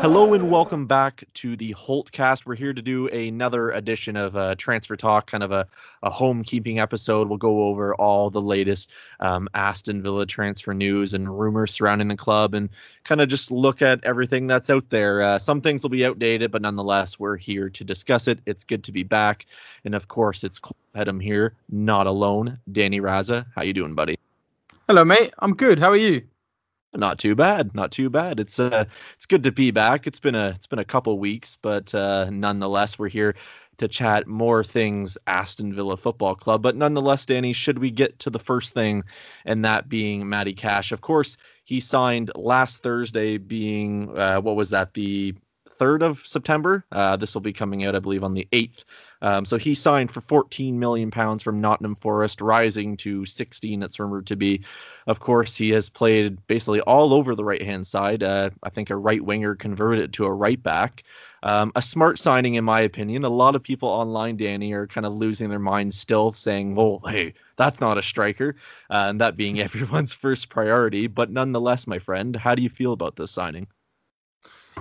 Hello and welcome back to the Holtecast. We're here to do another edition of uh, Transfer Talk, kind of a, a homekeeping episode. We'll go over all the latest um, Aston Villa transfer news and rumors surrounding the club and kind of just look at everything that's out there. Uh, some things will be outdated, but nonetheless, we're here to discuss it. It's good to be back. And of course, it's Pettem here, not alone. Danny Raza, how you doing, buddy? Hello, mate. I'm good. How are you? Not too bad, not too bad. It's uh, it's good to be back. It's been a it's been a couple weeks, but uh, nonetheless, we're here to chat more things Aston Villa Football Club. But nonetheless, Danny, should we get to the first thing, and that being Matty Cash? Of course, he signed last Thursday, being uh, what was that the 3rd of September. Uh, this will be coming out, I believe, on the 8th. Um, so he signed for 14 million pounds from Nottingham Forest, rising to 16. It's rumored to be. Of course, he has played basically all over the right hand side. Uh, I think a right winger converted to a right back. Um, a smart signing, in my opinion. A lot of people online, Danny, are kind of losing their minds still, saying, "Well, hey, that's not a striker," uh, and that being everyone's first priority. But nonetheless, my friend, how do you feel about this signing?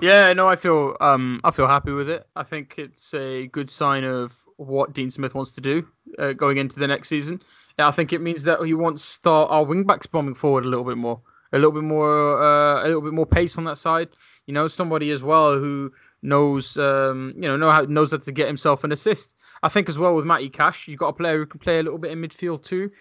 Yeah, no, I feel um I feel happy with it. I think it's a good sign of what Dean Smith wants to do uh, going into the next season. I think it means that he wants to start our wingbacks bombing forward a little bit more, a little bit more, uh, a little bit more pace on that side. You know, somebody as well who knows, um, you know, know how knows how to get himself an assist. I think as well with Matty Cash, you've got a player who can play a little bit in midfield too.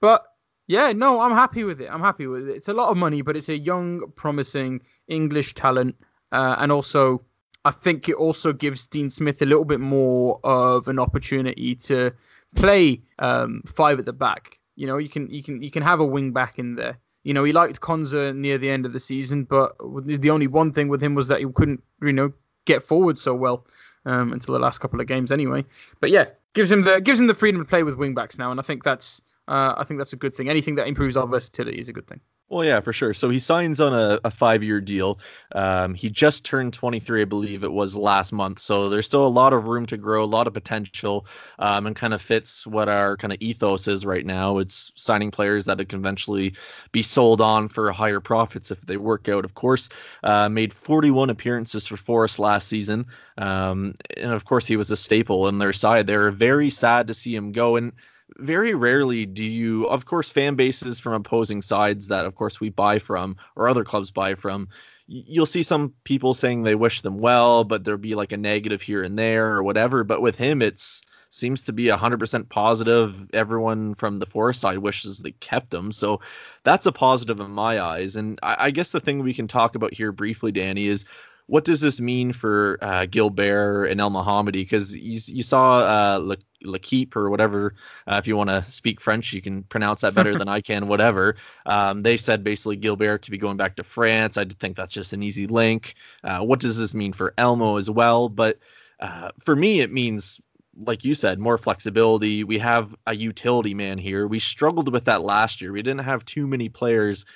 But yeah, no, I'm happy with it. I'm happy with it. It's a lot of money, but it's a young, promising English talent uh, and also, I think it also gives Dean Smith a little bit more of an opportunity to play um, five at the back. You know, you can you can you can have a wing back in there. You know, he liked Konsa near the end of the season, but the only one thing with him was that he couldn't, you know, get forward so well um, until the last couple of games anyway. But yeah, gives him the gives him the freedom to play with wing backs now, and I think that's uh, I think that's a good thing. Anything that improves our versatility is a good thing. Well, yeah, for sure. So he signs on a, a five-year deal. Um, he just turned 23, I believe it was last month. So there's still a lot of room to grow, a lot of potential, um, and kind of fits what our kind of ethos is right now. It's signing players that can eventually be sold on for higher profits if they work out. Of course, uh, made 41 appearances for Forest last season, um, and of course he was a staple in their side. They were very sad to see him go, and very rarely do you, of course, fan bases from opposing sides that, of course, we buy from or other clubs buy from. You'll see some people saying they wish them well, but there'll be like a negative here and there or whatever. But with him, it's seems to be 100% positive. Everyone from the Forest side wishes they kept him. So that's a positive in my eyes. And I, I guess the thing we can talk about here briefly, Danny, is what does this mean for uh, Gilbert and Elmohamady? Because you, you saw uh, L'Equipe or whatever. Uh, if you want to speak French, you can pronounce that better than I can. Whatever. Um, they said basically Gilbert could be going back to France. I think that's just an easy link. Uh, what does this mean for Elmo as well? But uh, for me, it means like you said, more flexibility. We have a utility man here. We struggled with that last year. We didn't have too many players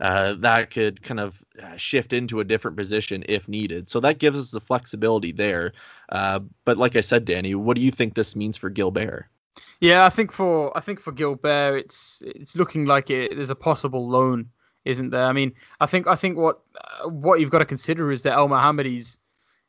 uh, that could kind of uh, shift into a different position if needed. So that gives us the flexibility there. Uh, but like I said, Danny, what do you think this means for Gilbert? Yeah, I think for I think for Gilbert, it's it's looking like it, there's a possible loan, isn't there? I mean, I think I think what uh, what you've got to consider is that Elmohamady's,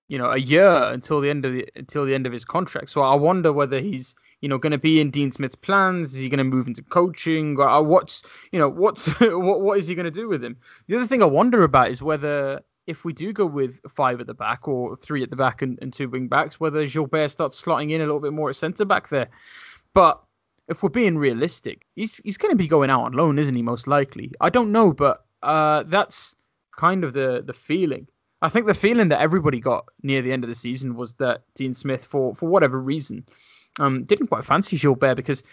you know, a year until the end of the until the end of his contract. So I wonder whether he's you know, going to be in Dean Smith's plans? Is he going to move into coaching? Or uh, what's, you know, what's what what is he going to do with him? The other thing I wonder about is whether if we do go with five at the back or three at the back and, and two wing backs, whether Gilbert starts slotting in a little bit more at centre back there. But if we're being realistic, he's he's going to be going out on loan, isn't he? Most likely. I don't know, but uh, that's kind of the the feeling. I think the feeling that everybody got near the end of the season was that Dean Smith, for for whatever reason, um, didn't quite fancy Gilbert because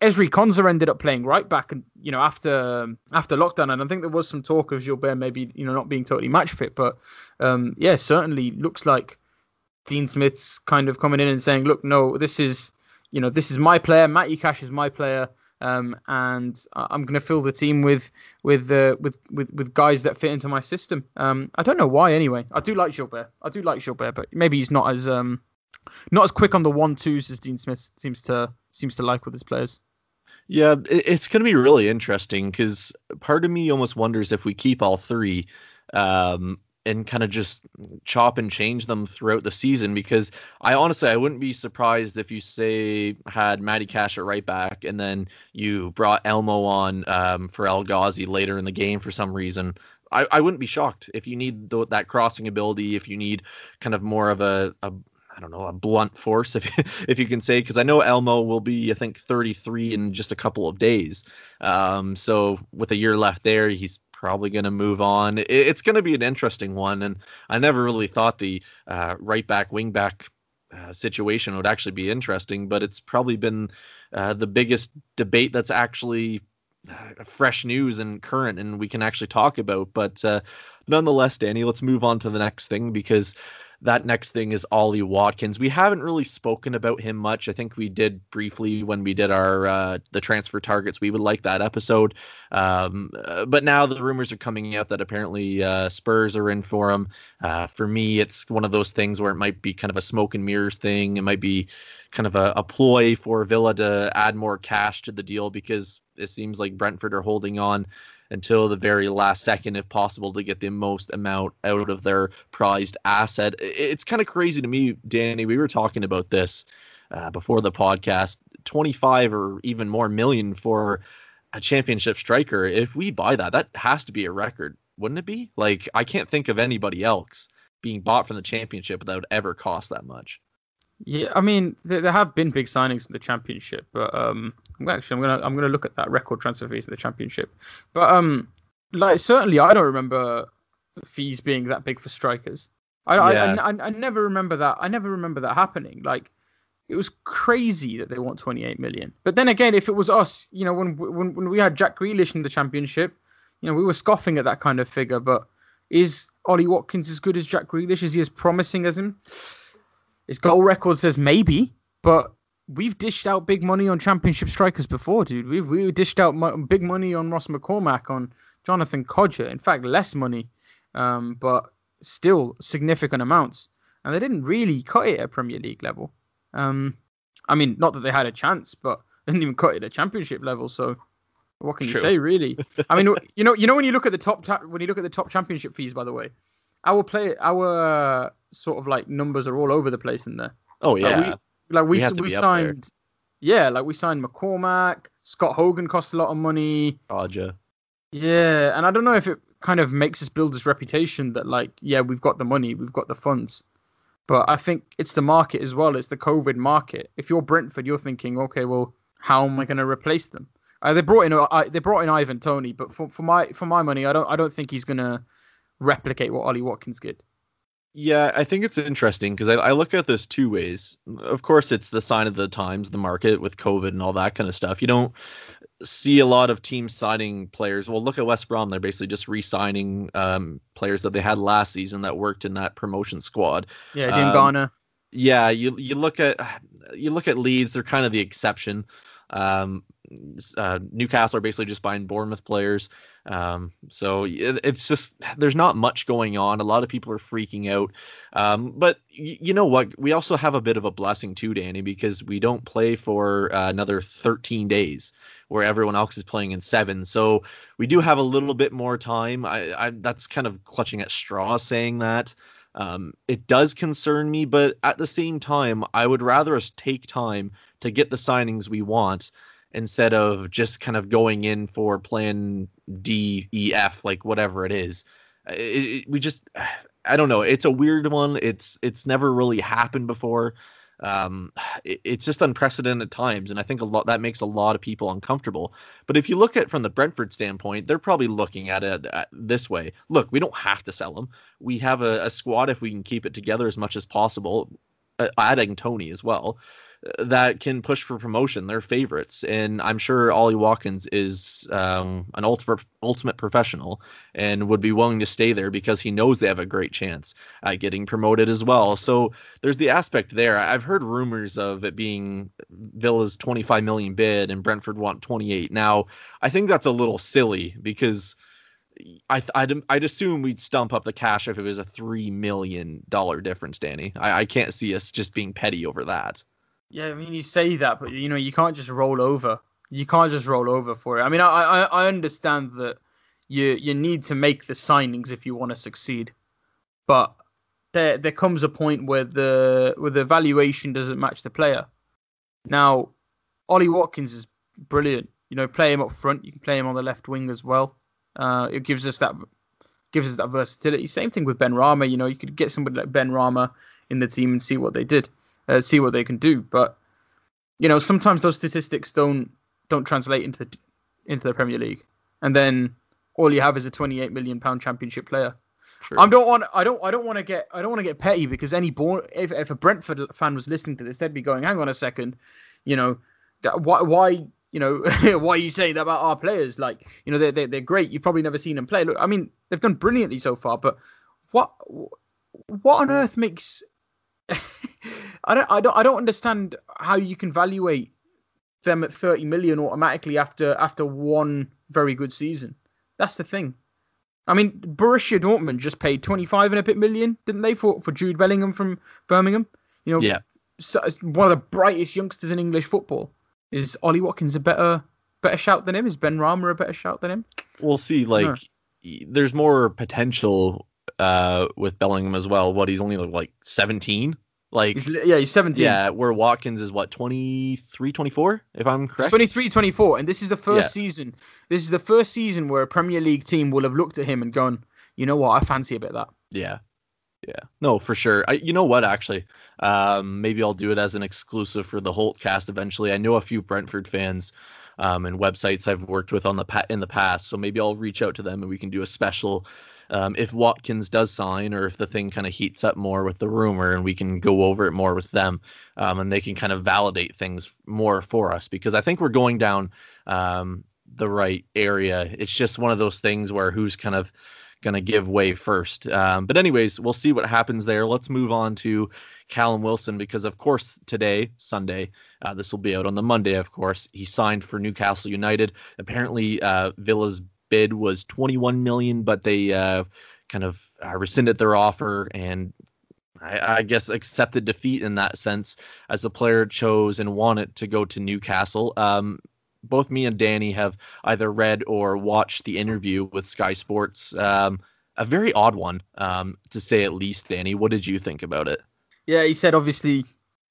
Ezri Konsa ended up playing right back, and you know after after lockdown, and I think there was some talk of Gilbert maybe you know not being totally match fit, but um, yeah, certainly looks like Dean Smith's kind of coming in and saying, look, no, this is you know this is my player, Matty Cash is my player. Um, and I'm going to fill the team with with, uh, with with with guys that fit into my system. Um, I don't know why anyway. I do like Gilbert. I do like Gilbert, but maybe he's not as um, not as quick on the one twos as Dean Smith seems to seems to like with his players. Yeah, it's going to be really interesting because part of me almost wonders if we keep all three, um, and kind of just chop and change them throughout the season because I honestly I wouldn't be surprised if you say had Matty Cash at right back and then you brought Elmo on um, for El Ghazi later in the game for some reason. I, I wouldn't be shocked if you need the, that crossing ability, if you need kind of more of a, a I don't know, a blunt force, if if you can say, because I know Elmo will be, I think, 33 in just a couple of days. Um, so with a year left there, he's probably going to move on. It, it's going to be an interesting one, and I never really thought the uh, right back, wing back uh, situation would actually be interesting, but it's probably been uh, the biggest debate that's actually uh, fresh news and current, and we can actually talk about. But uh, nonetheless, Danny, let's move on to the next thing because that next thing is Ollie Watkins. We haven't really spoken about him much. I think we did briefly when we did our uh, the transfer targets. We would like that episode, um, uh, but now the rumors are coming out that apparently uh, Spurs are in for him. Uh, for me, it's one of those things where it might be kind of a smoke and mirrors thing. It might be kind of a, a ploy for Villa to add more cash to the deal because it seems like Brentford are holding on until the very last second, if possible, to get the most amount out of their prized asset. It's kind of crazy to me, Danny. We were talking about this uh, before the podcast 25 or even more million for a championship striker. If we buy that, that has to be a record, wouldn't it be? Like, I can't think of anybody else being bought from the championship that would ever cost that much. Yeah, I mean there, there have been big signings in the championship, but um, actually I'm gonna I'm gonna look at that record transfer fees in the championship, but um, like certainly I don't remember fees being that big for strikers. I, yeah. I, I, I never remember that. I never remember that happening. Like it was crazy that they want 28 million. But then again, if it was us, you know, when when when we had Jack Grealish in the championship, you know, we were scoffing at that kind of figure. But is Ollie Watkins as good as Jack Grealish? Is he as promising as him? His goal record says maybe, but we've dished out big money on championship strikers before, dude. We've we dished out mo- big money on Ross McCormack, on Jonathan Kodjia. In fact, less money, um, but still significant amounts. And they didn't really cut it at Premier League level. Um, I mean, not that they had a chance, but they didn't even cut it at Championship level. So what can True. you say, really? I mean, you know, you know when you look at the top ta- when you look at the top Championship fees, by the way, our play our sort of like numbers are all over the place in there. Oh yeah. Like we like we, we, we signed yeah, like we signed McCormack, Scott Hogan cost a lot of money. Roger. Yeah, and I don't know if it kind of makes us build this reputation that like, yeah, we've got the money, we've got the funds. But I think it's the market as well. It's the COVID market. If you're Brentford, you're thinking, okay, well, how am I going to replace them? Uh, they brought in uh, they brought in Ivan Toney, but for, for my for my money, I don't I don't think he's going to replicate what Ollie Watkins did. Yeah, I think it's interesting because I, I, look at this two ways. Of course, it's the sign of the times, the market with COVID and all that kind of stuff. You don't see a lot of teams signing players. Well, look at West Brom; they're basically just re-signing um, players that they had last season that worked in that promotion squad. Yeah, Jim um, Garner. Yeah, you you look at you look at Leeds; they're kind of the exception. Um, uh, Newcastle are basically just buying Bournemouth players. Um, so it, it's just there's not much going on. A lot of people are freaking out. Um, but y- you know what? We also have a bit of a blessing too, Danny, because we don't play for uh, another 13 days where everyone else is playing in seven. So we do have a little bit more time. I, I that's kind of clutching at straws saying that. Um, it does concern me, but at the same time, I would rather us take time to get the signings we want instead of just kind of going in for plan D, E, F, like whatever it is. It, it, we just, I don't know. It's a weird one. It's it's never really happened before. Um, it, it's just unprecedented times, and I think a lot that makes a lot of people uncomfortable. But if you look at from the Brentford standpoint, they're probably looking at it uh, this way: Look, we don't have to sell them. We have a, a squad if we can keep it together as much as possible, uh, adding Toney as well that can push for promotion. They're favorites, and I'm sure Ollie Watkins is um, an ultimate ultimate professional and would be willing to stay there because he knows they have a great chance at getting promoted as well. So there's the aspect there. I've heard rumors of it being Villa's 25 million bid and Brentford want 28. Now I think that's a little silly because. I, I'd, I'd assume we'd stump up the cash if it was a three million dollar difference, Danny. I, I can't see us just being petty over that. Yeah, I mean you say that, but you know you can't just roll over. You can't just roll over for it. I mean I I, I understand that you you need to make the signings if you want to succeed. but there there comes a point where the where the valuation doesn't match the player. Now, Ollie Watkins is brilliant. You know, play him up front. You can play him on the left wing as well. Uh, it gives us that gives us that versatility. Same thing with Benrahma. You know, you could get somebody like Benrahma in the team and see what they did, uh, see what they can do. But you know, sometimes those statistics don't don't translate into the into the Premier League, and then all you have is a 28 million pound Championship player. True. I don't want I don't I don't want to get I don't want to get petty because any born if if a Brentford fan was listening to this they'd be going hang on a second, you know, why why you know why are you saying that about our players like you know they they they're great you've probably never seen them play look I mean they've done brilliantly so far but what what on earth makes I don't I don't I don't understand how you can evaluate them at 30 million automatically after after one very good season that's the thing I mean, Borussia Dortmund just paid 25 and a bit million, didn't they, for, for Jude Bellingham from Birmingham? You know, yeah. So, one of the brightest youngsters in English football. Is Ollie Watkins a better better shout than him? Is Benrahma a better shout than him? We'll see. Like, there's more potential uh, with Bellingham as well. What he's only like 17. Like he's, yeah, he's 17. Yeah, where Watkins is what 23, 24, if I'm correct. He's 23, 24, and this is the first yeah. season. This is the first season where a Premier League team will have looked at him and gone, you know what, I fancy a bit of that. Yeah, yeah, no, for sure. I, you know what, actually, um, maybe I'll do it as an exclusive for the Holtcast eventually. I know a few Brentford fans um, and websites I've worked with on the pa- in the past, so maybe I'll reach out to them and we can do a special um, if Watkins does sign or if the thing kind of heats up more with the rumor and we can go over it more with them um, and they can kind of validate things more for us because I think we're going down um, the right area. It's just one of those things where who's kind of going to give way first. Um, but anyways, we'll see what happens there. Let's move on to Callum Wilson because of course today, Sunday, uh, this will be out on the Monday. Of course, he signed for Newcastle United. Apparently, uh, Villa's bid was 21 million, but they uh, kind of uh, rescinded their offer and I, I, guess accepted defeat in that sense as the player chose and wanted to go to Newcastle. Um, both me and Danny have either read or watched the interview with Sky Sports. Um, a very odd one, um, to say at least. Danny, what did you think about it? Yeah, he said obviously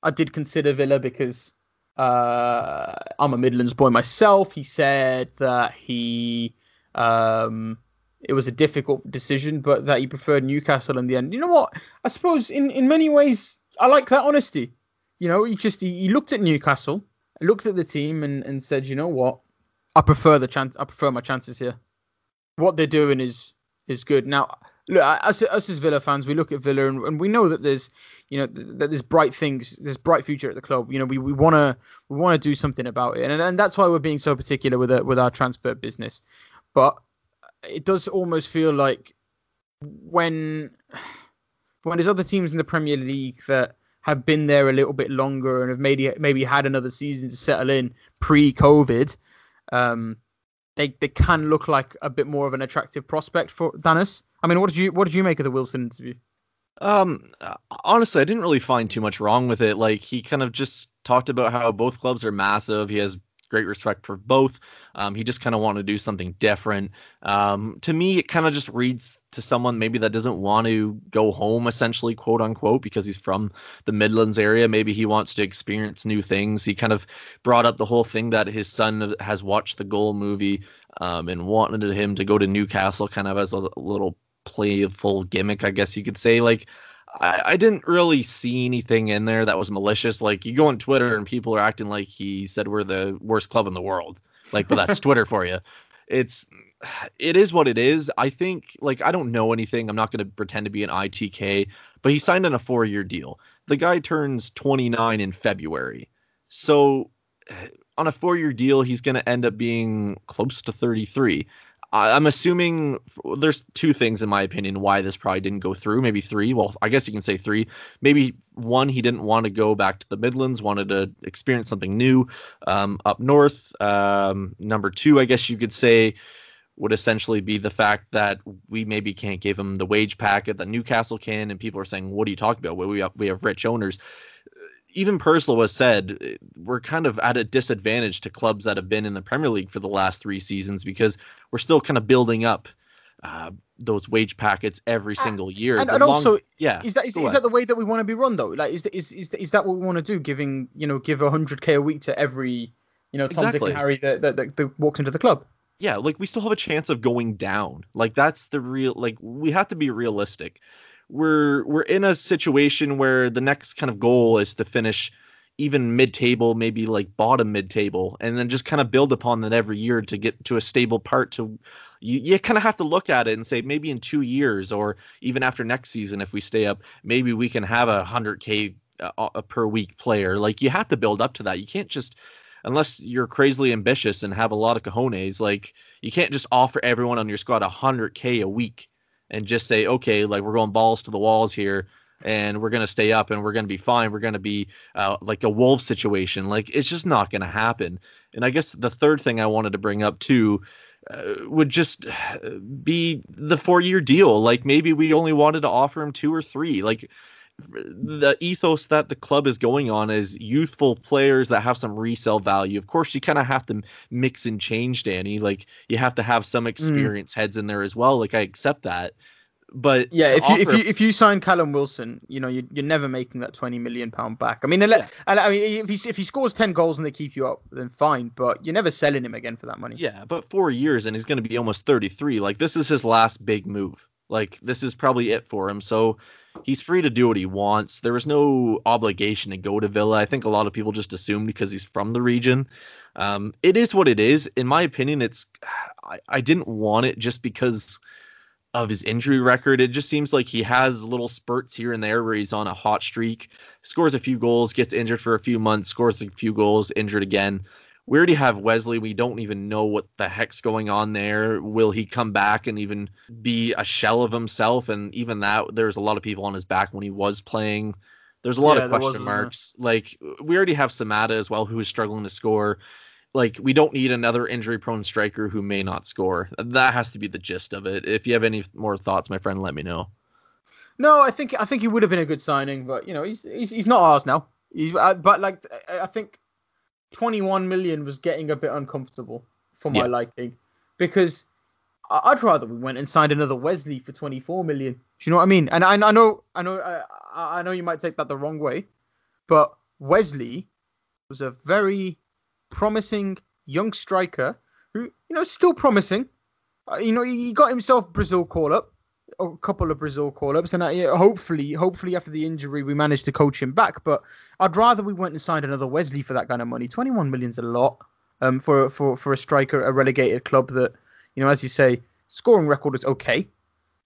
I did consider Villa because uh, I'm a Midlands boy myself. He said that he um, it was a difficult decision, but that he preferred Newcastle in the end. You know what? I suppose in, in many ways I like that honesty. You know, he just he, he looked at Newcastle, looked at the team, and, and said, you know what? I prefer the chance. I prefer my chances here. What they're doing is is good. Now, look, us, us as Villa fans, we look at Villa and, and we know that there's, you know, that there's bright things, there's bright future at the club. You know, we, we wanna we wanna do something about it, and and that's why we're being so particular with it, with our transfer business but it does almost feel like when when there's other teams in the Premier League that have been there a little bit longer and have maybe maybe had another season to settle in pre-COVID, um, they they can look like a bit more of an attractive prospect for Danis. I mean, what did you what did you make of the Wilson interview? Um, honestly, I didn't really find too much wrong with it. Like he kind of just talked about how both clubs are massive. He has great respect for both. Um, he just kind of wanted to do something different. Um, to me, it kind of just reads to someone maybe that doesn't want to go home, essentially, quote unquote, because he's from the Midlands area. Maybe he wants to experience new things. He kind of brought up the whole thing that his son has watched the Goal movie um, and wanted him to go to Newcastle, kind of as a little playful gimmick, I guess you could say. Like, I, I, didn't really see anything in there that was malicious. Like you go on Twitter and people are acting like he said we're the worst club in the world. Like, but that's Twitter for you. It's it is what it is. I think like I don't know anything. I'm not going to pretend to be an ITK, but he signed on a four year deal. The guy turns 29 in February. So eh, on a four year deal, he's going to end up being close to 33. I'm assuming there's two things in my opinion why this probably didn't go through. Maybe three. Well, I guess you can say three. Maybe one, he didn't want to go back to the Midlands, wanted to experience something new um, up north. Um, number two, I guess you could say, would essentially be the fact that we maybe can't give him the wage packet that Newcastle can, and people are saying, "What are you talking about? We have, we have rich owners." Even Purslow has said we're kind of at a disadvantage to clubs that have been in the Premier League for the last three seasons because we're still kind of building up uh, those wage packets every single year. And, and long- also, yeah, is that is, is that the way that we want to be run though? Like, is is is is that what we want to do? Giving you know, give 100k a week to every you know Tom, Dick, and Harry that, that, that, that walks into the club. yeah, like we still have a chance of going down. Like that's the real like we have to be realistic. We're we're in a situation where the next kind of goal is to finish even mid-table, maybe like bottom mid-table, and then just kind of build upon that every year to get to a stable part. To you, you kind of have to look at it and say maybe in two years or even after next season, if we stay up, maybe we can have a hundred k uh, uh, per week player. Like you have to build up to that. You can't just unless you're crazily ambitious and have a lot of cojones, like you can't just offer everyone on your squad 100k a week and just say, okay, like we're going balls to the walls here and we're gonna stay up and we're gonna be fine. We're gonna be uh, like a wolf situation. Like it's just not gonna happen. And I guess the third thing I wanted to bring up too. Uh, would just uh, be the four-year deal. Like maybe we only wanted to offer him two or three. Like the ethos that the club is going on is youthful players that have some resale value. Of course, you kind of have to mix and change, Danny. Like you have to have some mm. experience heads in there as well. Like I accept that, but Yeah, if you if you if you sign Callum Wilson, you know you're, you're never making that 20 million pound back. I mean, unless, Yeah. and I mean if he if he scores 10 goals and they keep you up, then fine. But you're never selling him again for that money. yeah, but four years and he's going to be almost 33. Like this is his last big move. Like this is probably it for him. So he's free to do what he wants. There was no obligation to go to Villa. I think a lot of people just assumed because he's from the region. Um, it is what it is. In my opinion, it's I, I didn't want it just because of his injury record. It just seems like he has little spurts here and there where he's on a hot streak, scores a few goals, gets injured for a few months, scores a few goals, injured again. We already have Wesley. We don't even know what the heck's going on there. Will he come back and even be a shell of himself? And even that, there's a lot of people on his back when he was playing. There's a lot Yeah, of question marks. Like we already have Samatta as well, who is struggling to score. Like we don't need another injury-prone striker who may not score. That has to be the gist of it. If you have any more thoughts, my friend, let me know. No, I think I think he would have been a good signing, but you know he's he's, he's not ours now. He's uh, but like I think 21 million was getting a bit uncomfortable for my Yeah. liking because I'd rather we went and signed another Wesley for 24 million. Do you know what I mean? And I, I know I know I, I know you might take that the wrong way, but Wesley was a very promising young striker who you know still promising. Uh, you know he he got himself Brazil call up a couple of Brazil call-ups, and I, hopefully, hopefully after the injury we managed to coach him back. But I'd rather we went and signed another Wesley for that kind of money. 21 million's a lot um, for for for a striker, a relegated club that you know, as you say, scoring record is okay.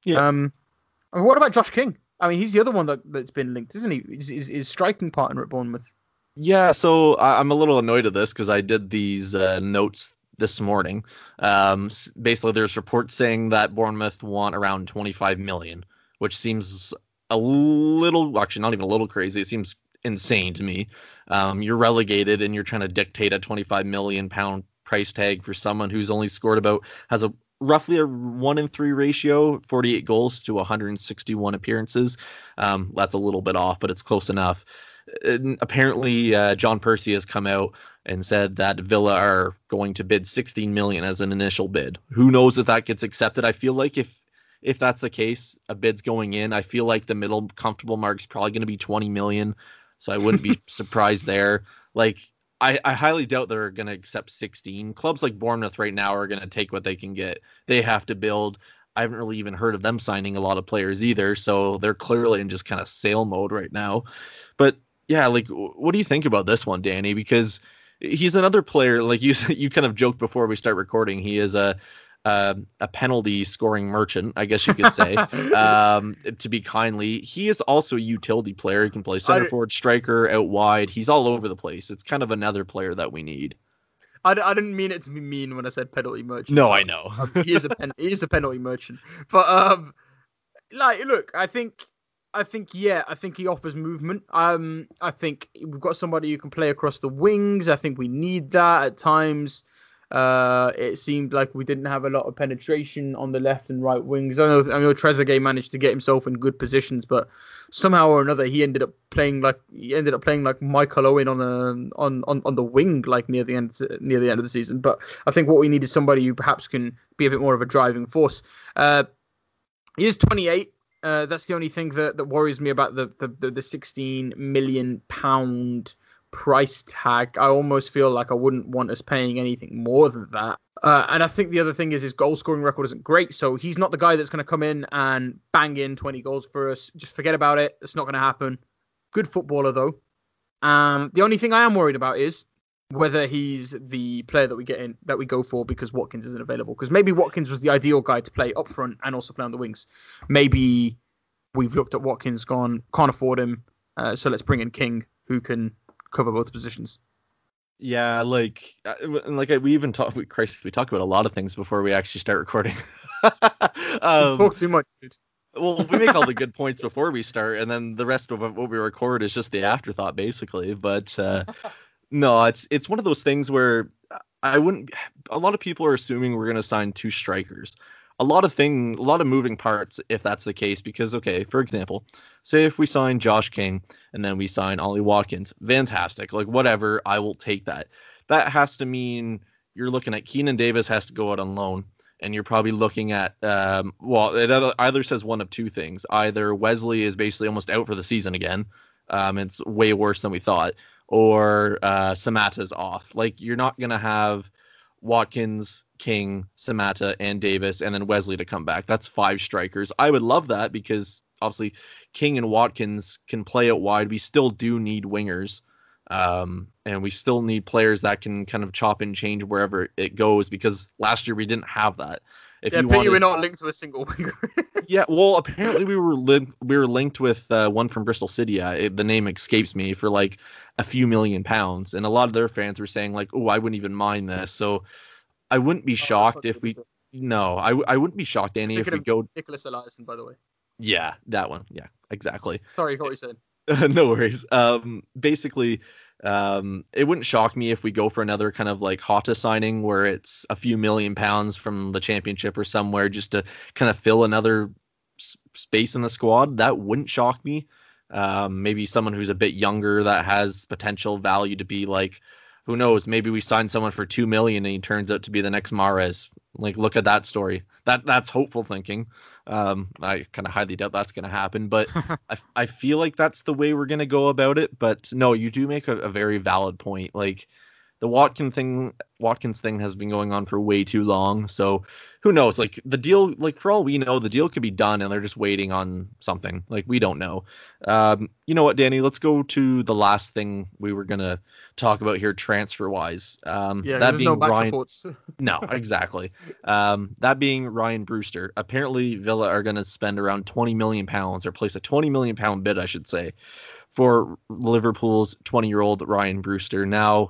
Yeah. Um, and what about Josh King? I mean, he's the other one that that's been linked, isn't he? Is is, is striking partner at Bournemouth? Yeah, so I, I'm a little annoyed at this because I did these uh, notes this morning. Um, basically, there's reports saying that Bournemouth want around 25 million, which seems a little, actually not even a little crazy. It seems insane to me. Um, you're relegated and you're trying to dictate a 25 million pound price tag for someone who's only scored about has a roughly a one in three ratio, 48 goals to 161 appearances. Um, that's a little bit off, but it's close enough. And apparently, uh, John Percy has come out and said that Villa are going to bid 16 million as an initial bid. Who knows if that gets accepted? I feel like if if that's the case, a bid's going in. I feel like the middle comfortable mark's probably going to be 20 million, so I wouldn't be surprised there. Like I, I highly doubt they're going to accept 16. Clubs like Bournemouth right now are going to take what they can get. They have to build. I haven't really even heard of them signing a lot of players either, so they're clearly in just kind of sale mode right now. But yeah, like what do you think about this one, Danny? Because he's another player like you you kind of joked before we start recording. He is a a, a penalty scoring merchant, I guess you could say. um, to be kindly, he is also a utility player. He can play center I- forward, striker, out wide. He's all over the place. It's kind of another player that we need. I, I didn't mean it to be mean when I said penalty merchant. No, I know. he is a pen, he is a penalty merchant. But um, like, look, I think, I think, yeah, I think he offers movement. Um, I think we've got somebody who can play across the wings. I think we need that at times. Uh, it seemed like we didn't have a lot of penetration on the left and right wings. I know I know Trezeguet managed to get himself in good positions, but somehow or another he ended up playing like he ended up playing like Michael Owen on a on, on, on the wing like near the end near the end of the season. But I think what we need is somebody who perhaps can be a bit more of a driving force. Uh, he is 28. Uh, that's the only thing that, that worries me about the, the, the 16 million pound price tag. I almost feel like I wouldn't want us paying anything more than that. Uh, and I think the other thing is his goal scoring record isn't great, so he's not the guy that's going to come in and bang in 20 goals for us. Just forget about it. It's not going to happen. Good footballer though. Um, the only thing I am worried about is whether he's the player that we get in that we go for because Watkins isn't available. Because maybe Watkins was the ideal guy to play up front and also play on the wings. Maybe we've looked at Watkins, gone can't afford him, uh, so let's bring in King who can cover both positions. Yeah, like uh, like we even talk. We, Christ, we talk about a lot of things before we actually start recording. um, talk too much, dude. well, we make all the good points before we start, and then the rest of what we record is just the afterthought, basically. But uh, no, it's it's one of those things where I wouldn't. A lot of people are assuming we're going to sign two strikers. A lot of thing, a lot of moving parts if that's the case. Because okay, for example, say if we sign Josh King and then we sign Ollie Watkins, fantastic. Like whatever, I will take that. That has to mean you're looking at Keinan Davis has to go out on loan and you're probably looking at um, well it either says one of two things either wesley is basically almost out for the season again um, it's way worse than we thought or uh, Samatta's off. Like you're not gonna have Watkins, King, Samatta, and Davis, and then Wesley to come back. That's five strikers. I would love that because obviously King and Watkins can play it wide. We still do need wingers. Um, and we still need players that can kind of chop and change wherever it goes because last year we didn't have that. If yeah, you wanted, we're not linked to a single winger. yeah, well, apparently we were li- we were linked with uh, one from Bristol City. Uh, it, the name escapes me for like a few million pounds, and a lot of their fans were saying like, "Oh, I wouldn't even mind this." So I wouldn't be oh, shocked if we. No, I, I wouldn't be shocked, Danny, if we go. Niclas Eliasson, by the way. Yeah, that one. Yeah, exactly. Sorry, what you said. no worries. Um, basically, um, it wouldn't shock me if we go for another kind of like Jota signing where it's a few million pounds from the championship or somewhere just to kind of fill another s- space in the squad. That wouldn't shock me. Um, maybe someone who's a bit younger that has potential value to be like, who knows? Maybe we sign someone for two million and he turns out to be the next Mahrez. Like, look at that story. That that's hopeful thinking. Um, I kind of highly doubt that's going to happen, but I, I feel like that's the way we're going to go about it. But no, you do make a, a very valid point. Like, the Watkins thing Watkins thing has been going on for way too long. So who knows? Like the deal, like for all we know, the deal could be done and they're just waiting on something. Like we don't know. Um, you know what, Danny? Let's go to the last thing we were gonna talk about here, transfer wise. Um, yeah, that being no Ryan. no, exactly. Um, that being Ryan Brewster. Apparently, Villa are gonna spend around 20 million pounds or place a 20 million pound bid, I should say, for Liverpool's 20 year old Ryan Brewster. Now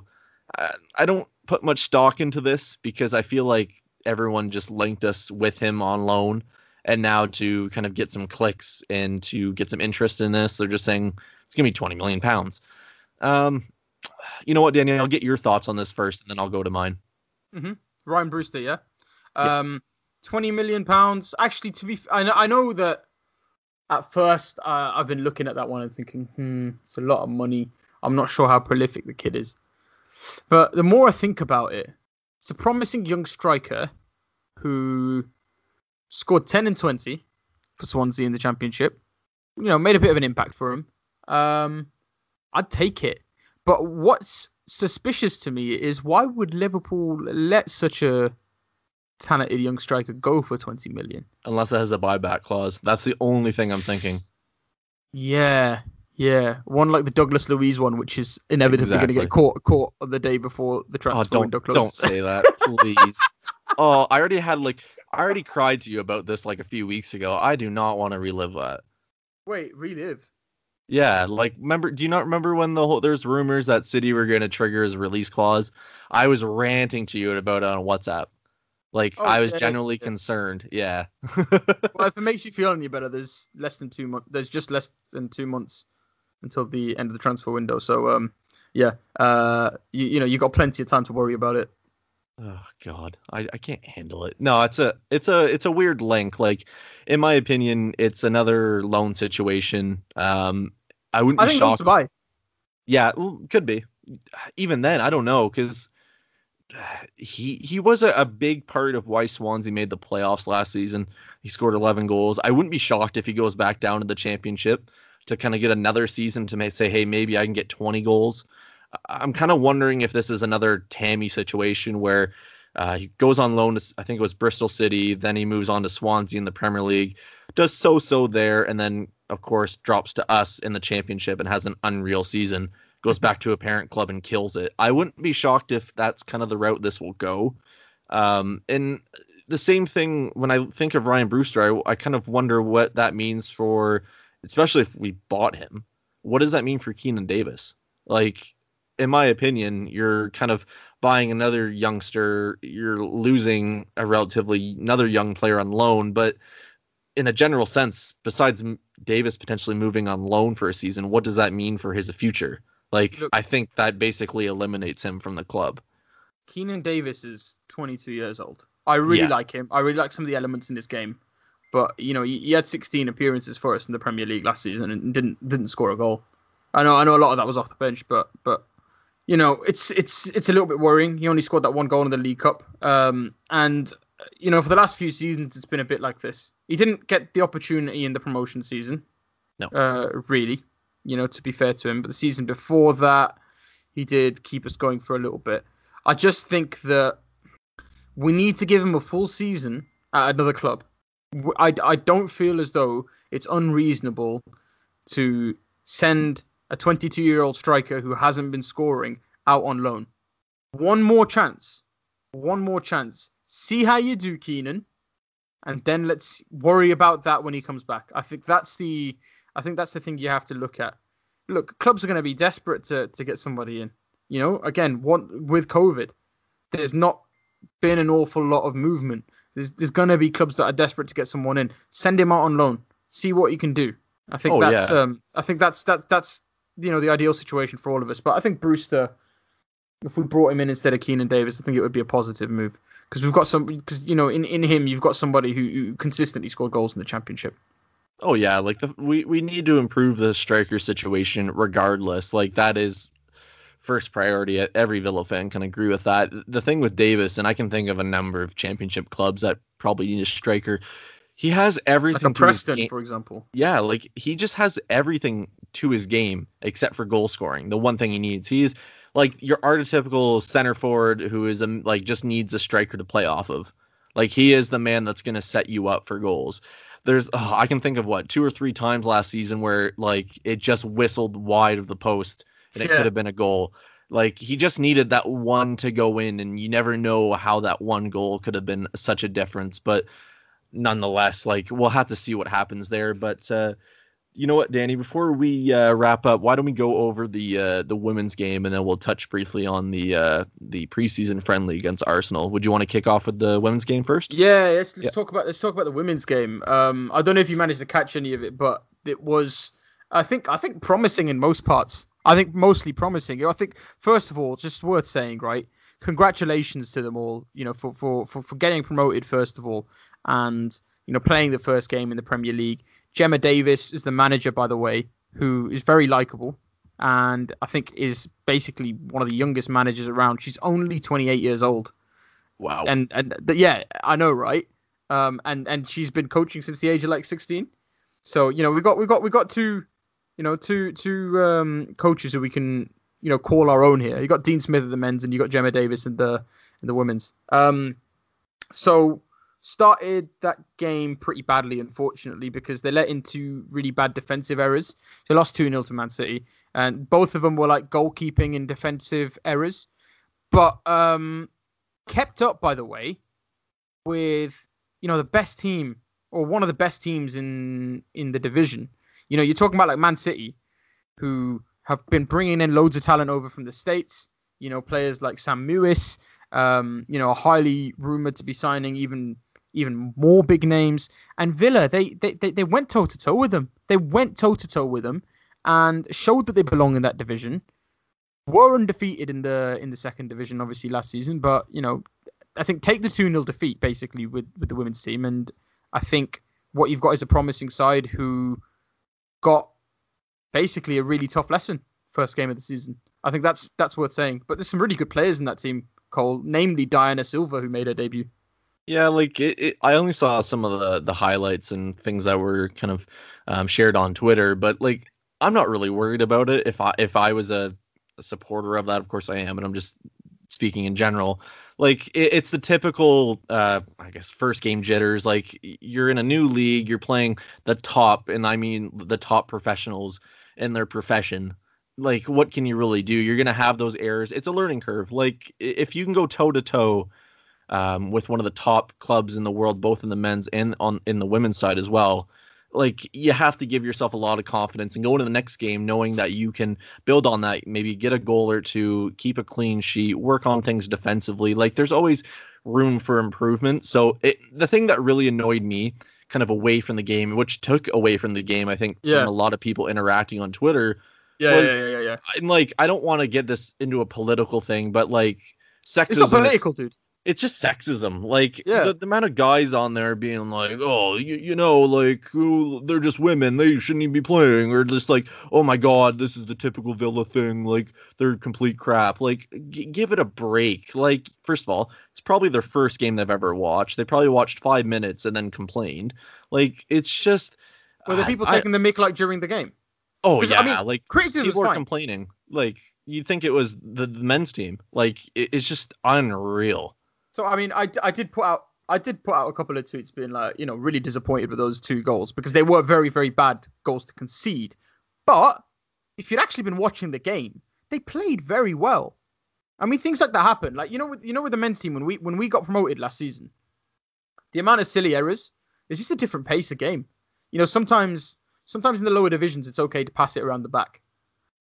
I don't put much stock into this because I feel like everyone just linked us with him on loan. And now to kind of get some clicks and to get some interest in this, they're just saying it's gonna be 20 million pounds. Um, you know what, Daniel? I'll get your thoughts on this first, and then I'll go to mine. Mm-hmm. Ryan Brewster, yeah. Um, yeah. 20 million pounds. Actually, to be, I know, I know that at first uh, I've been looking at that one and thinking, hmm, it's a lot of money. I'm not sure how prolific the kid is. But the more I think about it, it's a promising young striker who scored 10 and 20 for Swansea in the Championship. You know, made a bit of an impact for him. Um, I'd take it. But what's suspicious to me is why would Liverpool let such a talented young striker go for 20 million? Unless it has a buyback clause. That's the only thing I'm thinking. Yeah, yeah, one like the Douglas Luiz one, which is inevitably exactly. going to get caught caught on the day before the oh, transfer oh, don't, window closes. Don't say that, please. oh, I already had like I already cried to you about this like a few weeks ago. I do not want to relive that. Wait, relive? Yeah, like remember? Do you not remember when the whole there's rumors that City were going to trigger his release clause? I was ranting to you about it on WhatsApp. Like oh, I was yeah, genuinely yeah. concerned. Yeah. well, if it makes you feel any better, there's less than two months. There's just less than two months until the end of the transfer window. So um, yeah, uh, you, you know you got plenty of time to worry about it. Oh God, I, I can't handle it. No, it's a it's a it's a weird link. Like, in my opinion, it's another loan situation. Um, I wouldn't I be think shocked. to buy. Yeah, well, could be. Even then, I don't know because he he was a, a big part of why Swansea made the playoffs last season. He scored 11 goals. I wouldn't be shocked if he goes back down to the championship to kind of get another season to say, hey, maybe I can get 20 goals. I'm kind of wondering if this is another Tammy situation where uh, he goes on loan to I think it was Bristol City, then he moves on to Swansea in the Premier League, does so so there, and then of course drops to us in the championship and has an unreal season goes back to a parent club and kills it. I wouldn't be shocked if that's kind of the route this will go. Um, and the same thing when I think of Ryan Brewster, I, I kind of wonder what that means for, especially if we bought him. What does that mean for Keinan Davis? Like, in my opinion, you're kind of buying another youngster. You're losing a relatively another young player on loan, but in a general sense, besides Davis potentially moving on loan for a season, what does that mean for his future? Like, Look- I think that basically eliminates him from the club. Keenan Davis is 22 years old. I really Yeah. like him. I really like some of the elements in this game. But you know, he, had 16 appearances for us in the Premier League last season and didn't didn't score a goal. I know I know a lot of that was off the bench, but but you know, it's it's it's a little bit worrying. He only scored that one goal in the League Cup. Um, and you know, for the last few seasons, it's been a bit like this. He didn't get the opportunity in the promotion season. No. Uh, really, you know, to be fair to him. But the season before that, he did keep us going for a little bit. I just think that we need to give him a full season at another club. I, I don't feel as though it's unreasonable to send a 22 year old striker who hasn't been scoring out on loan. One more chance. One more chance. See how you do, Keinan, and then let's worry about that when he comes back. I think that's the I think that's the thing you have to look at. Look, clubs are going to be desperate to, to get somebody in. You know, again, one with COVID, there's not been an awful lot of movement. There's there's going to be clubs that are desperate to get someone in. Send him out on loan. See what he can do. I think Oh, that's yeah. um I think that's that's that's you know the ideal situation for all of us. But I think Brewster, if we brought him in instead of Keinan Davis, I think it would be a positive move because we've got some because you know in, in him you've got somebody who, who consistently scored goals in the championship. Oh yeah, like the we we need to improve the striker situation regardless. Like that is first priority. Every Villa fan can agree with that. The thing with Davis, and I can think of a number of championship clubs that probably need a striker. He has Like everything his Preston, for example. Yeah, like he just has everything to his game except for goal scoring. The one thing he needs. He's like your archetypical center forward who is a, like just needs a striker to play off of. Like he is the man that's going to set you up for goals. There's oh, I can think of what two or three times last season where like it just whistled wide of the post and it could have been a goal. Like he just needed that one to go in, and you never know how that one goal could have been such a difference. But nonetheless, like we'll have to see what happens there. But uh, you know what, Danny? Before we uh, wrap up, why don't we go over the uh, the women's game, and then we'll touch briefly on the uh, the preseason friendly against Arsenal. Would you want to kick off with the women's game first? Yeah, let's, let's Yeah. talk about let's talk about the women's game. Um, I don't know if you managed to catch any of it, but it was I think I think promising in most parts. I think mostly promising. I think first of all, just worth saying, right? Congratulations to them all, you know, for for for, for getting promoted first of all, and you know playing the first game in the Premier League. Gemma Davies is the manager, by the way, who is very likable and I think is basically one of the youngest managers around. She's only 28 years old Wow. and and yeah, I know, right? Um, and and she's been coaching since the age of like 16. So you know, we got we got we got two, you know, two two um coaches who we can you know call our own here. You got Dean Smith at the men's, and you got Gemma Davies in the in the women's. Um, so started that game pretty badly, unfortunately, because they let into really bad defensive errors. They lost 2 0 to Man City, and both of them were like goalkeeping and defensive errors. But um, kept up, by the way, with you know the best team or one of the best teams in in the division. You know, you're talking about like Man City, who have been bringing in loads of talent over from the states. You know, players like Sam Mewis, um, you know, are highly rumored to be signing even even more big names. And Villa, they they they, they went toe to toe with them. They went toe to toe with them and showed that they belong in that division. were undefeated in the in the second division, obviously last season, but you know, I think take the two 0 defeat basically with with the women's team, and I think what you've got is a promising side who got basically a really tough lesson first game of the season. I think that's that's worth saying. But there's some really good players in that team, Cole, namely Diana Silva, who made her debut. Yeah, like it, it, I only saw some of the the highlights and things that were kind of um, shared on Twitter, but like I'm not really worried about it. If I if I was a, a supporter of that, of course I am, and I'm just speaking in general. Like it, it's the typical, uh, I guess, first game jitters. Like you're in a new league, you're playing the top, and I mean the top professionals in their profession like what can you really do? You're gonna have those errors. It's a learning curve. Like if you can go toe to toe with one of the top clubs in the world, both in the men's and on in the women's side as well, like you have to give yourself a lot of confidence and go into the next game knowing that you can build on that. Maybe get a goal or two, keep a clean sheet, work on things defensively. Like there's always room for improvement. So it, the thing that really annoyed me kind of away from the game, which took away from the game, I think, yeah. from a lot of people interacting on Twitter yeah, was, yeah, yeah, yeah, And like, I don't want to get this into a political thing, but like, sexism. It's not political, dude. It's just sexism. Like, yeah. the, the, amount of guys on there being like, oh, you, you know, like, oh, they're just women, they shouldn't even be playing, or just like, oh my god, this is the typical Villa thing, like, they're complete crap. Like, g- give it a break. Like, first of all, it's probably their first game they've ever watched. They probably watched five minutes and then complained. Like, it's just. Were the people I, taking the mic like during the game? Oh yeah, I mean, like criticism people are complaining. Like you'd think it was the, the men's team. Like it, it's just unreal. So I mean, I, I did put out I did put out a couple of tweets being like, you know, really disappointed with those two goals because they were very very bad goals to concede. But if you'd actually been watching the game, they played very well. I mean, things like that happen. Like you know, with, you know, with the men's team when we when we got promoted last season, the amount of silly errors, it's just a different pace of game. You know, sometimes sometimes in the lower divisions it's okay to pass it around the back.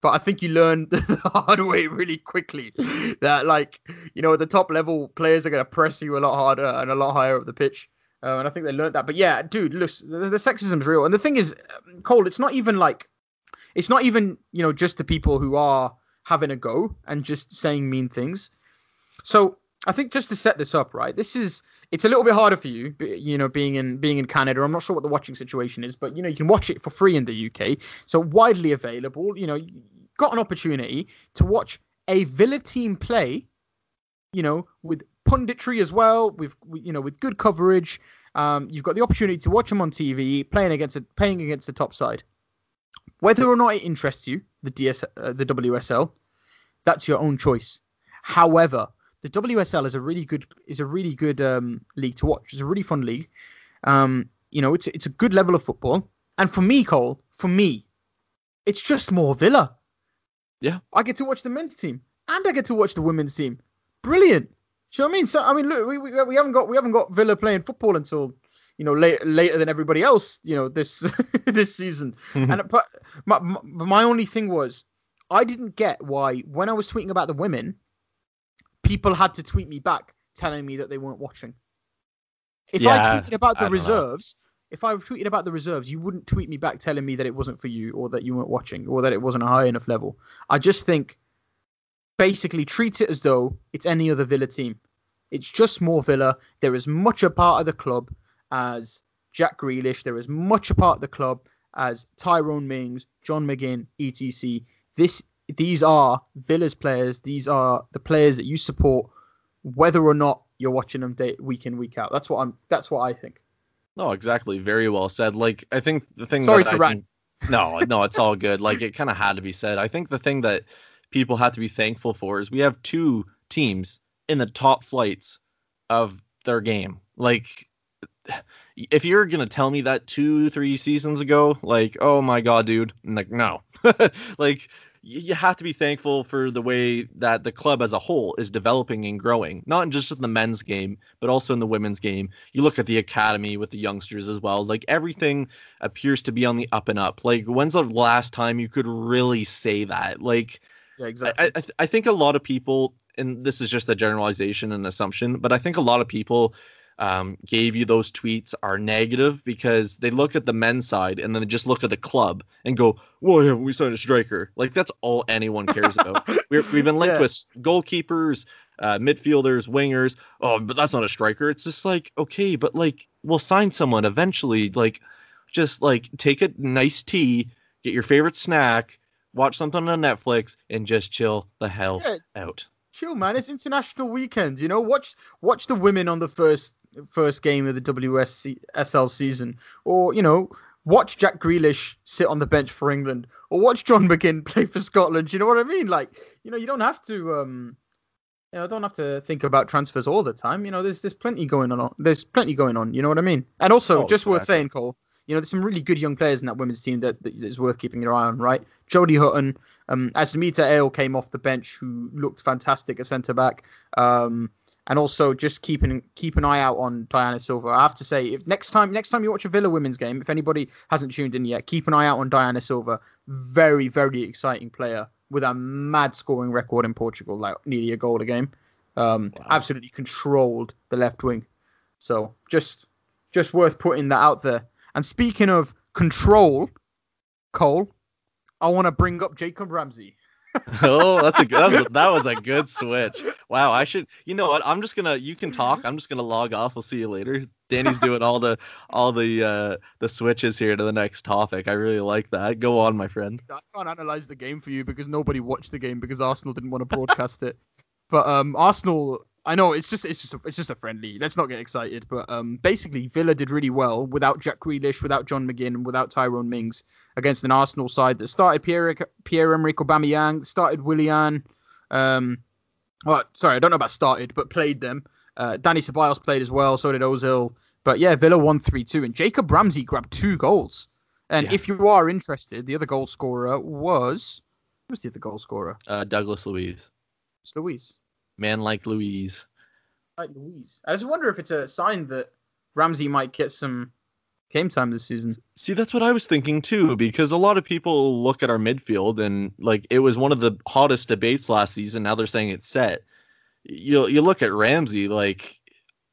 But I think you learn the hard way really quickly that like you know at the top level players are going to press you a lot harder and a lot higher up the pitch. Uh, and I think they learned that. But yeah, dude, look, the, the sexism's real. And the thing is, Cole, it's not even like, it's not even you know just the people who are having a go and just saying mean things. So I think just to set this up, right? This is it's a little bit harder for you, you know, being in being in Canada. I'm not sure what the watching situation is, but you know, you can watch it for free in the UK, so widely available. You know, got an opportunity to watch a Villa team play, you know, with punditry as well, with you know, with good coverage. Um, you've got the opportunity to watch them on TV playing against a, playing against the top side. Whether or not it interests you, the DS, uh, the WSL, that's your own choice. However, the WSL is a really good is a really good um, league to watch. It's a really fun league. Um, you know, it's it's a good level of football. And for me, Cole, for me, it's just more Villa. Yeah. I get to watch the men's team and I get to watch the women's team. Brilliant. Do you know what I mean? So I mean, look, we, we, we haven't got we haven't got Villa playing football until you know later later than everybody else. You know this this season. Mm-hmm. And but my, my my only thing was I didn't get why when I was tweeting about the women people had to tweet me back telling me that they weren't watching. If yeah, I tweeted about the reserves, know. If I tweeted about the reserves, you wouldn't tweet me back telling me that it wasn't for you or that you weren't watching or that it wasn't a high enough level. I just think basically treat it as though it's any other Villa team. It's just more Villa. They're as much a part of the club as Jack Grealish. They're as much a part of the club as Tyrone Mings, John McGinn, etc. This these are Villa's players. These are the players that you support, whether or not you're watching them day, week in week out. That's what I'm. That's what I think. No, exactly. Very well said. Like I think the thing. Sorry that to rant. no, no, it's all good. Like it kind of had to be said. I think the thing that people have to be thankful for is we have two teams in the top flights of their game. Like if you're gonna tell me that two, three seasons ago, like, oh my god, dude, I'm like no, like you have to be thankful for the way that the club as a whole is developing and growing, not just in the men's game, but also in the women's game. You look at the academy with the youngsters as well. Like everything appears to be on the up and up. Like when's the last time you could really say that? Like, yeah, exactly. I, I, I think a lot of people, and this is just a generalization and assumption, but I think a lot of people um, gave you those tweets are negative because they look at the men's side and then they just look at the club and go, "Why haven't we signed a striker?" Like that's all anyone cares about. we have been linked Yeah. with goalkeepers, uh, midfielders, wingers. Oh, but that's not a striker. It's just like okay, but like we'll sign someone eventually. Like just like take a nice tea, get your favorite snack, watch something on Netflix, and just chill the hell Yeah. out. Chill, man. It's international weekend. You know, watch watch the women on the first first game of the WSL season, or you know, watch Jack Grealish sit on the bench for England, or watch John McGinn play for Scotland. You know what I mean? Like, you know, you don't have to um, you know, don't have to think about transfers all the time. You know, there's there's plenty going on. There's plenty going on. You know what I mean? And also, Oh, just worth saying, Cole. You know, there's some really good young players in that women's team that, that is worth keeping your eye on, right? Jodie Hutton, um, Asmita Ale came off the bench, who looked fantastic at centre back. Um, and also just keeping keep an eye out on Diana Silva. I have to say, if next time next time you watch a Villa women's game, if anybody hasn't tuned in yet, keep an eye out on Diana Silva. Very very exciting player with a mad scoring record in Portugal, like nearly a goal a game. Um, Wow. Absolutely controlled the left wing. So just just worth putting that out there. And speaking of control, Cole, I want to bring up Jacob Ramsey. Oh, that's a good. That was, that was a good switch. Wow, I should. You know what? I'm just gonna. You can talk. I'm just gonna log off. We'll see you later. Danny's doing all the all the uh the switches here to the next topic. I really like that. Go on, my friend. I can't analyze the game for you because nobody watched the game because Arsenal didn't want to broadcast it. But um, Arsenal, I know it's just it's just a, it's just a friendly. Let's not get excited. But um, basically Villa did really well without Jack Grealish, without John McGinn, and without Tyrone Mings against an Arsenal side that started Pierre Pierre Emerick Aubameyang, started Willian. Um, well, sorry, I don't know about started, but played them. Uh, Dani Ceballos played as well, so did Ozil. But yeah, Villa won 3-2, and Jacob Ramsey grabbed two goals. And Yeah. if you are interested, the other goal scorer was who was the other goal scorer? Uh, Douglas Luiz. It's Luiz. Man like Luiz. Like Luiz. I just wonder if it's a sign that Ramsey might get some game time this season. See, that's what I was thinking too, because a lot of people look at our midfield and like it was one of the hottest debates last season. Now they're saying it's set. You you look at Ramsey, like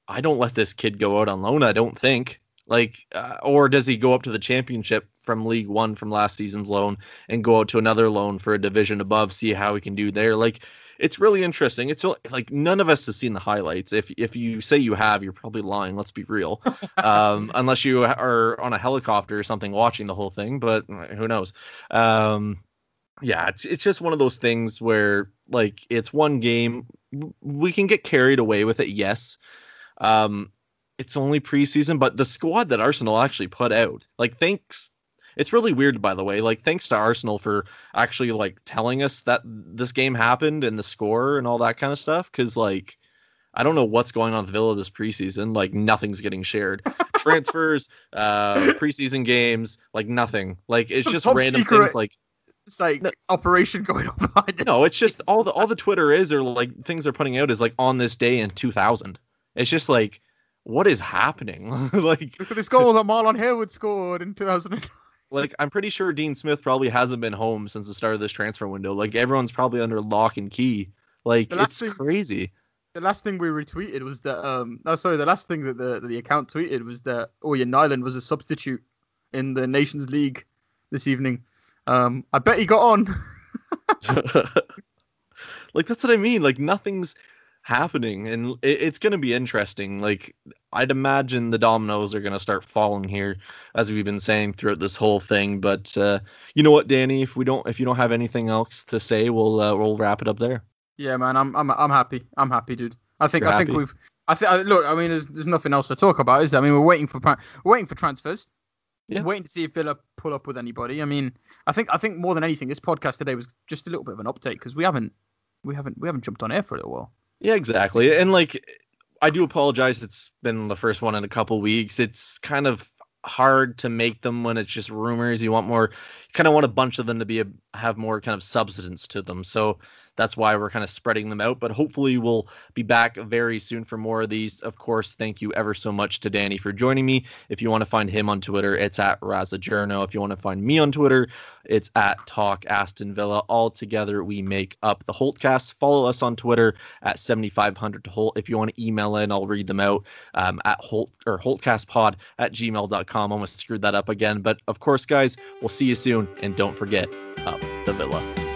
I don't let this kid go out on loan. I don't think. Like, uh, or does he go up to the championship from League One from last season's loan and go out to another loan for a division above, see how he can do there? Like, it's really interesting. It's like none of us have seen the highlights. If if you say you have, you're probably lying. Let's be real. um, unless you are on a helicopter or something watching the whole thing, but who knows? Um, yeah, it's it's just one of those things where like it's one game. We can get carried away with it, yes. Um, it's only preseason, but the squad that Arsenal actually put out, like thanks. It's really weird, by the way. Like, thanks to Arsenal for actually like telling us that this game happened and the score and all that kind of stuff. Because like, I don't know what's going on with Villa this preseason. Like, nothing's getting shared. Transfers, uh, preseason games, like nothing. Like, it's Some just random secret- things. Like, It's like No. operation going on behind no, it's just all the all the Twitter is or like things they're putting out is like on this day in 2000. It's just like, what is happening? like, Look at this goal that Marlon Harewood scored in 2000. Like I'm pretty sure Dean Smith probably hasn't been home since the start of this transfer window. Like everyone's probably under lock and key. Like it's thing- crazy. the last thing we retweeted was that um oh sorry the last thing that the that the account tweeted was that Ørjan Nyland was a substitute in the Nations League this evening. Um I bet he got on. like that's what I mean. Like nothing's happening, and it, it's gonna be interesting. Like I'd imagine the dominoes are gonna start falling here, as we've been saying throughout this whole thing. But uh, you know what, Danny? If we don't, if you don't have anything else to say, we'll uh, we'll wrap it up there. Yeah, man, I'm I'm I'm happy. I'm happy, dude. I think You're I think we've I think look, I mean there's there's nothing else to talk about, is there? I mean we're waiting for we're waiting for transfers. Yeah. Waiting to see if Villa pull up with anybody. I mean, I think I think more than anything, this podcast today was just a little bit of an update because we haven't we haven't we haven't jumped on air for a little while. Yeah, exactly. And like, I do apologize. It's been the first one in a couple weeks. It's kind of hard to make them when it's just rumors. You want more, you kind of want a bunch of them to be a, have more kind of substance to them. So that's why we're kind of spreading them out. But hopefully we'll be back very soon for more of these. Of course, thank you ever so much to Danny for joining me. If you want to find him on Twitter, it's at Razajourno. If you want to find me on Twitter, it's at Talk Aston Villa. All together we make up the Holtecast. Follow us on Twitter at 7500 to Holte. If you want to email in, I'll read them out um, at Holte or HoltecastPod at gmail.com. Almost screwed that up again. But of course, guys, we'll see you soon. And don't forget, up the Villa.